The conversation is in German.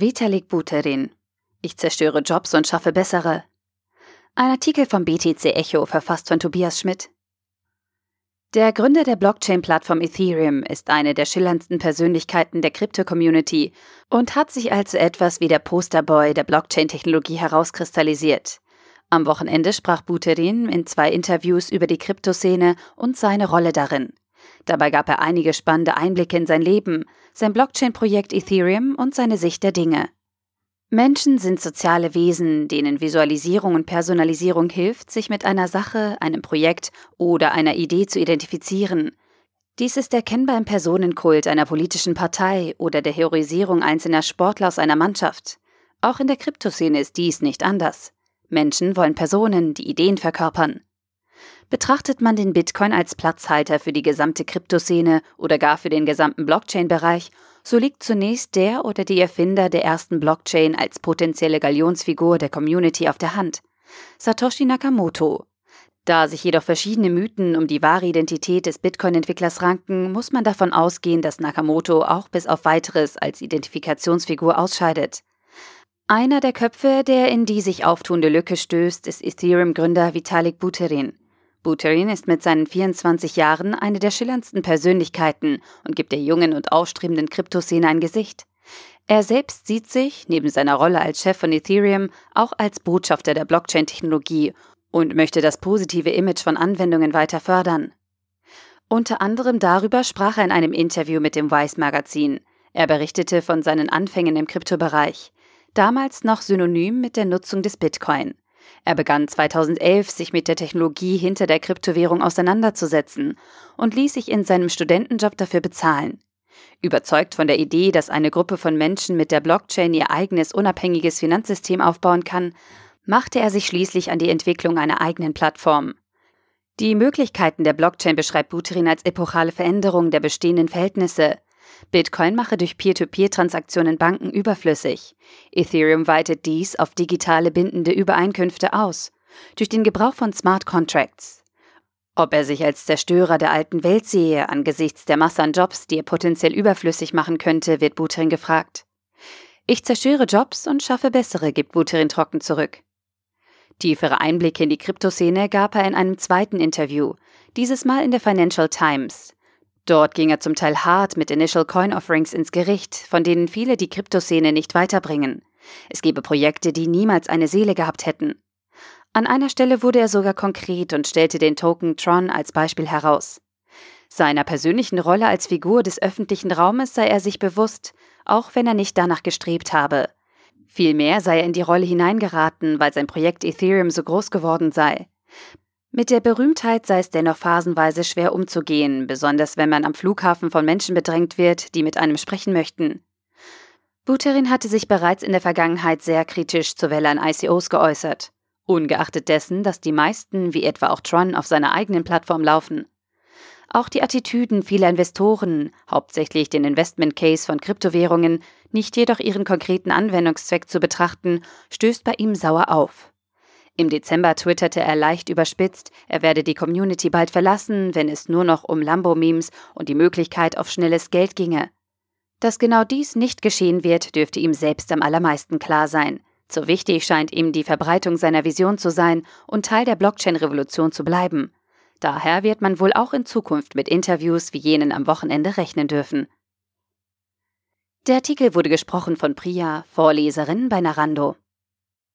Vitalik Buterin. Ich zerstöre Jobs und schaffe bessere. Ein Artikel vom BTC Echo, verfasst von Tobias Schmidt. Der Gründer der Blockchain-Plattform Ethereum ist eine der schillerndsten Persönlichkeiten der Krypto-Community und hat sich als etwas wie der Posterboy der Blockchain-Technologie herauskristallisiert. Am Wochenende sprach Buterin in zwei Interviews über die Kryptoszene und seine Rolle darin. Dabei gab er einige spannende Einblicke in sein Leben, sein Blockchain-Projekt Ethereum und seine Sicht der Dinge. Menschen sind soziale Wesen, denen Visualisierung und Personalisierung hilft, sich mit einer Sache, einem Projekt oder einer Idee zu identifizieren. Dies ist erkennbar im Personenkult einer politischen Partei oder der Heroisierung einzelner Sportler aus einer Mannschaft. Auch in der Kryptoszene ist dies nicht anders. Menschen wollen Personen, die Ideen verkörpern. Betrachtet man den Bitcoin als Platzhalter für die gesamte Kryptoszene oder gar für den gesamten Blockchain-Bereich, so liegt zunächst der oder die Erfinder der ersten Blockchain als potenzielle Galionsfigur der Community auf der Hand, Satoshi Nakamoto. Da sich jedoch verschiedene Mythen um die wahre Identität des Bitcoin-Entwicklers ranken, muss man davon ausgehen, dass Nakamoto auch bis auf weiteres als Identifikationsfigur ausscheidet. Einer der Köpfe, der in die sich auftuende Lücke stößt, ist Ethereum-Gründer Vitalik Buterin. Buterin ist mit seinen 24 Jahren eine der schillerndsten Persönlichkeiten und gibt der jungen und aufstrebenden Kryptoszene ein Gesicht. Er selbst sieht sich, neben seiner Rolle als Chef von Ethereum, auch als Botschafter der Blockchain-Technologie und möchte das positive Image von Anwendungen weiter fördern. Unter anderem darüber sprach er in einem Interview mit dem Vice Magazin. Er berichtete von seinen Anfängen im Kryptobereich, damals noch synonym mit der Nutzung des Bitcoin. Er begann 2011, sich mit der Technologie hinter der Kryptowährung auseinanderzusetzen und ließ sich in seinem Studentenjob dafür bezahlen. Überzeugt von der Idee, dass eine Gruppe von Menschen mit der Blockchain ihr eigenes unabhängiges Finanzsystem aufbauen kann, machte er sich schließlich an die Entwicklung einer eigenen Plattform. Die Möglichkeiten der Blockchain beschreibt Buterin als epochale Veränderung der bestehenden Verhältnisse. Bitcoin mache durch Peer-to-Peer-Transaktionen Banken überflüssig. Ethereum weitet dies auf digitale bindende Übereinkünfte aus, durch den Gebrauch von Smart Contracts. Ob er sich als Zerstörer der alten Welt sehe, angesichts der Masse an Jobs, die er potenziell überflüssig machen könnte, wird Buterin gefragt. Ich zerstöre Jobs und schaffe bessere, gibt Buterin trocken zurück. Tiefere Einblicke in die Kryptoszene gab er in einem zweiten Interview, dieses Mal in der Financial Times. Dort ging er zum Teil hart mit Initial Coin Offerings ins Gericht, von denen viele die Kryptoszene nicht weiterbringen. Es gebe Projekte, die niemals eine Seele gehabt hätten. An einer Stelle wurde er sogar konkret und stellte den Token Tron als Beispiel heraus. Seiner persönlichen Rolle als Figur des öffentlichen Raumes sei er sich bewusst, auch wenn er nicht danach gestrebt habe. Vielmehr sei er in die Rolle hineingeraten, weil sein Projekt Ethereum so groß geworden sei. Mit der Berühmtheit sei es dennoch phasenweise schwer umzugehen, besonders wenn man am Flughafen von Menschen bedrängt wird, die mit einem sprechen möchten. Buterin hatte sich bereits in der Vergangenheit sehr kritisch zur Welle an ICOs geäußert, ungeachtet dessen, dass die meisten, wie etwa auch Tron, auf seiner eigenen Plattform laufen. Auch die Attitüden vieler Investoren, hauptsächlich den Investment Case von Kryptowährungen, nicht jedoch ihren konkreten Anwendungszweck zu betrachten, stößt bei ihm sauer auf. Im Dezember twitterte er leicht überspitzt, er werde die Community bald verlassen, wenn es nur noch um Lambo-Memes und die Möglichkeit auf schnelles Geld ginge. Dass genau dies nicht geschehen wird, dürfte ihm selbst am allermeisten klar sein. Zu wichtig scheint ihm die Verbreitung seiner Vision zu sein und Teil der Blockchain-Revolution zu bleiben. Daher wird man wohl auch in Zukunft mit Interviews wie jenen am Wochenende rechnen dürfen. Der Artikel wurde gesprochen von Priya, Vorleserin bei Narando.